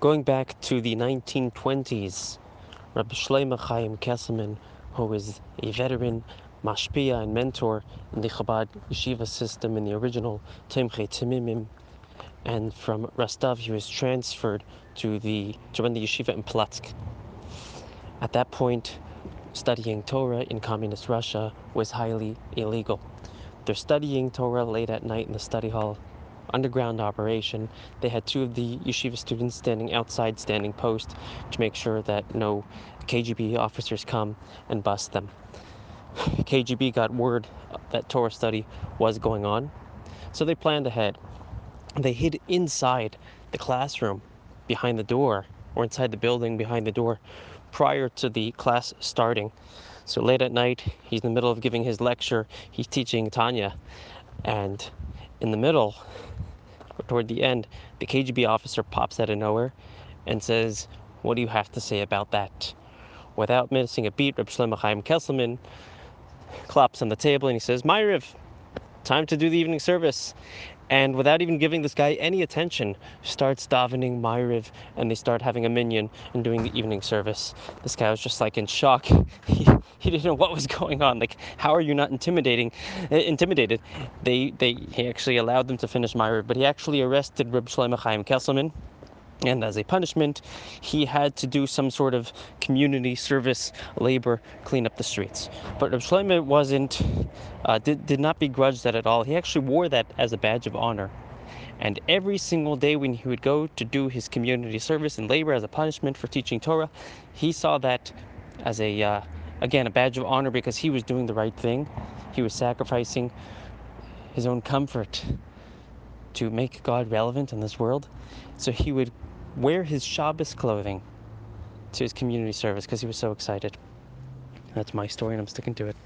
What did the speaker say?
Going back to the 1920s, Rabbi Shlomo Chaim Kesselman, who is a veteran mashpia and mentor in the Chabad yeshiva system in the original Tomchei Temimim, and from Rostov he was transferred to the to run the yeshiva in Platsk. At that point, studying Torah in communist Russia was highly illegal. They're studying Torah late at night in the study hall underground operation. They had two of the yeshiva students standing outside, standing post, to make sure that no KGB officers come and bust them. KGB got word that Torah study was going on, so they planned ahead. They hid inside the classroom behind the door, or inside the building behind the door, prior to the class starting. So late at night, he's in the middle of giving his lecture. He's teaching Tanya, and in the middle, toward the end, the KGB officer pops out of nowhere and says, What do you have to say about that? Without missing a beat, Reb Shlomo Chaim Kesselman claps on the table and he says, Maariv, time to do the evening service and without even giving this guy any attention, starts davening Maariv, and they start having a minyan and doing the evening service. This guy was just like in shock. He, he didn't know what was going on. Like, how are you not intimidating, uh, intimidated? They, they, he actually allowed them to finish Maariv, but he actually arrested Reb Shlomo Chaim Kesselman and as a punishment, he had to do some sort of community service labor, clean up the streets. But Reb Shlomo wasn't, uh, did, did not begrudge that at all. He actually wore that as a badge of honor. And every single day when he would go to do his community service and labor as a punishment for teaching Torah, he saw that as a, uh, again, a badge of honor because he was doing the right thing. He was sacrificing his own comfort to make God relevant in this world. So he would wear his Shabbos clothing to his community service because he was so excited. That's my story and I'm sticking to it.